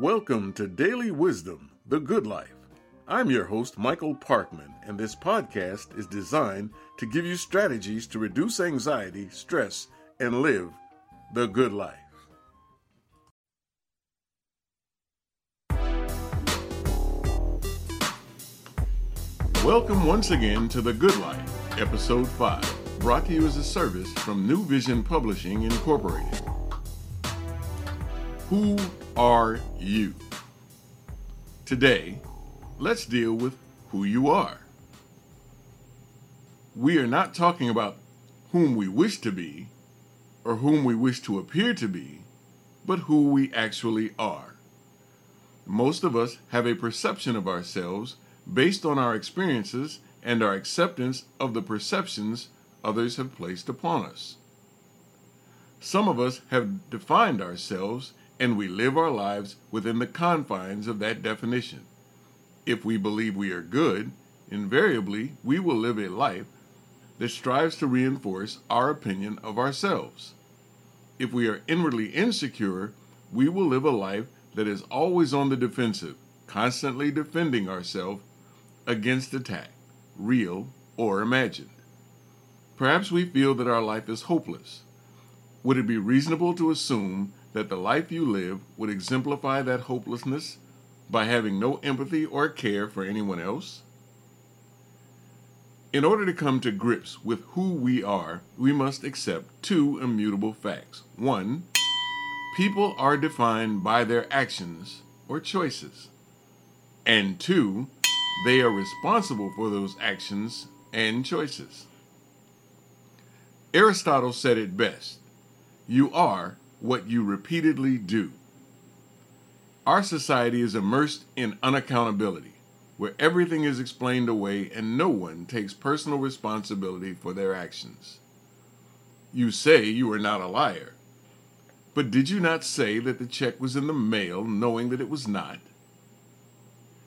Welcome to Daily Wisdom, The Good Life. I'm your host, Michael Parkman, and this podcast is designed to give you strategies to reduce anxiety, stress, and live the good life. Welcome once again to The Good Life, Episode 5, brought to you as a service from New Vision Publishing Incorporated. Who are you? Today, let's deal with who you are. We are not talking about whom we wish to be or whom we wish to appear to be, but who we actually are. Most of us have a perception of ourselves based on our experiences and our acceptance of the perceptions others have placed upon us. Some of us have defined ourselves and we live our lives within the confines of that definition. If we believe we are good, invariably we will live a life that strives to reinforce our opinion of ourselves. If we are inwardly insecure, we will live a life that is always on the defensive, constantly defending ourselves against attack, real or imagined. Perhaps we feel that our life is hopeless. Would it be reasonable to assume that the life you live would exemplify that hopelessness by having no empathy or care for anyone else? In order to come to grips with who we are, we must accept two immutable facts. One, people are defined by their actions or choices. And two, they are responsible for those actions and choices. Aristotle said it best You are what you repeatedly do. Our society is immersed in unaccountability, where everything is explained away and no one takes personal responsibility for their actions. You say you are not a liar, but did you not say that the check was in the mail knowing that it was not?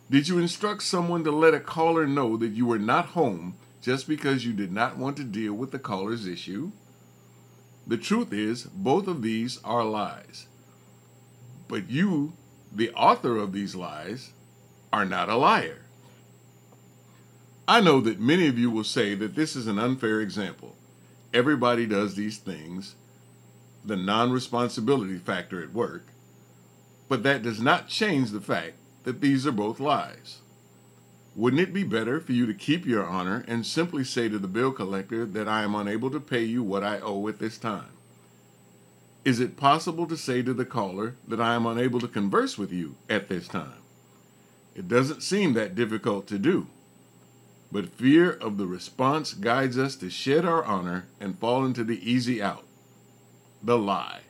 Did you instruct someone to let a caller know that you were not home just because you did not want to deal with the caller's issue? The truth is, both of these are lies. But you, the author of these lies, are not a liar. I know that many of you will say that this is an unfair example. Everybody does these things, the non responsibility factor at work, but that does not change the fact that these are both lies. Wouldn't it be better for you to keep your honor and simply say to the bill collector that I am unable to pay you what I owe at this time? Is it possible to say to the caller that I am unable to converse with you at this time? It doesn't seem that difficult to do. But fear of the response guides us to shed our honor and fall into the easy out the lie.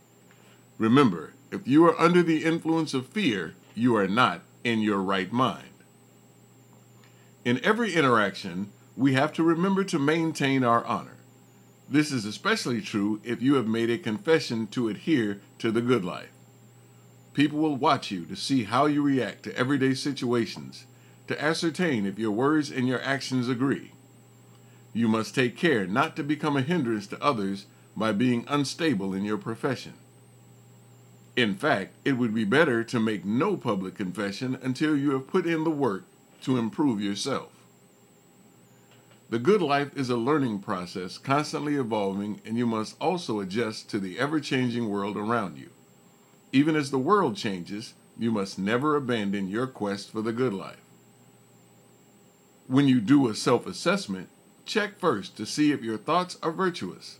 Remember, if you are under the influence of fear, you are not in your right mind. In every interaction, we have to remember to maintain our honor. This is especially true if you have made a confession to adhere to the good life. People will watch you to see how you react to everyday situations, to ascertain if your words and your actions agree. You must take care not to become a hindrance to others by being unstable in your profession. In fact, it would be better to make no public confession until you have put in the work to improve yourself. The good life is a learning process constantly evolving, and you must also adjust to the ever changing world around you. Even as the world changes, you must never abandon your quest for the good life. When you do a self assessment, check first to see if your thoughts are virtuous.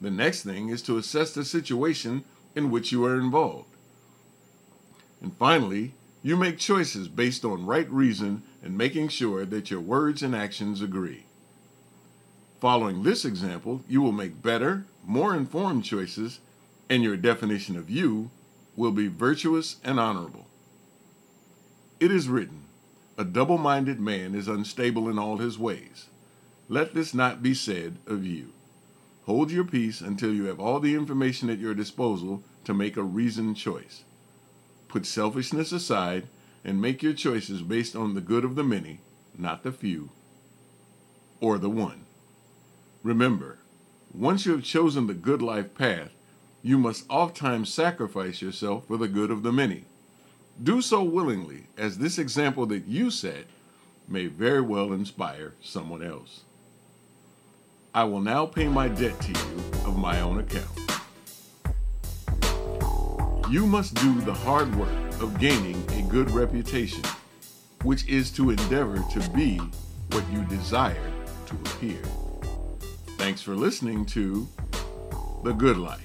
The next thing is to assess the situation in which you are involved. And finally, you make choices based on right reason and making sure that your words and actions agree. Following this example, you will make better, more informed choices, and your definition of you will be virtuous and honorable. It is written, A double minded man is unstable in all his ways. Let this not be said of you. Hold your peace until you have all the information at your disposal to make a reasoned choice. Put selfishness aside and make your choices based on the good of the many, not the few, or the one. Remember, once you have chosen the good life path, you must oftentimes sacrifice yourself for the good of the many. Do so willingly, as this example that you set may very well inspire someone else. I will now pay my debt to you of my own account. You must do the hard work of gaining a good reputation, which is to endeavor to be what you desire to appear. Thanks for listening to The Good Life.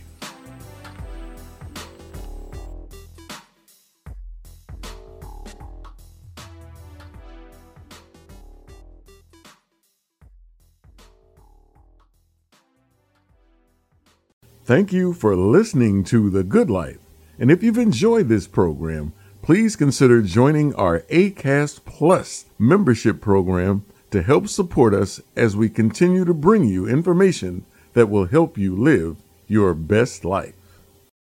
Thank you for listening to The Good Life. And if you've enjoyed this program, please consider joining our ACAST Plus membership program to help support us as we continue to bring you information that will help you live your best life.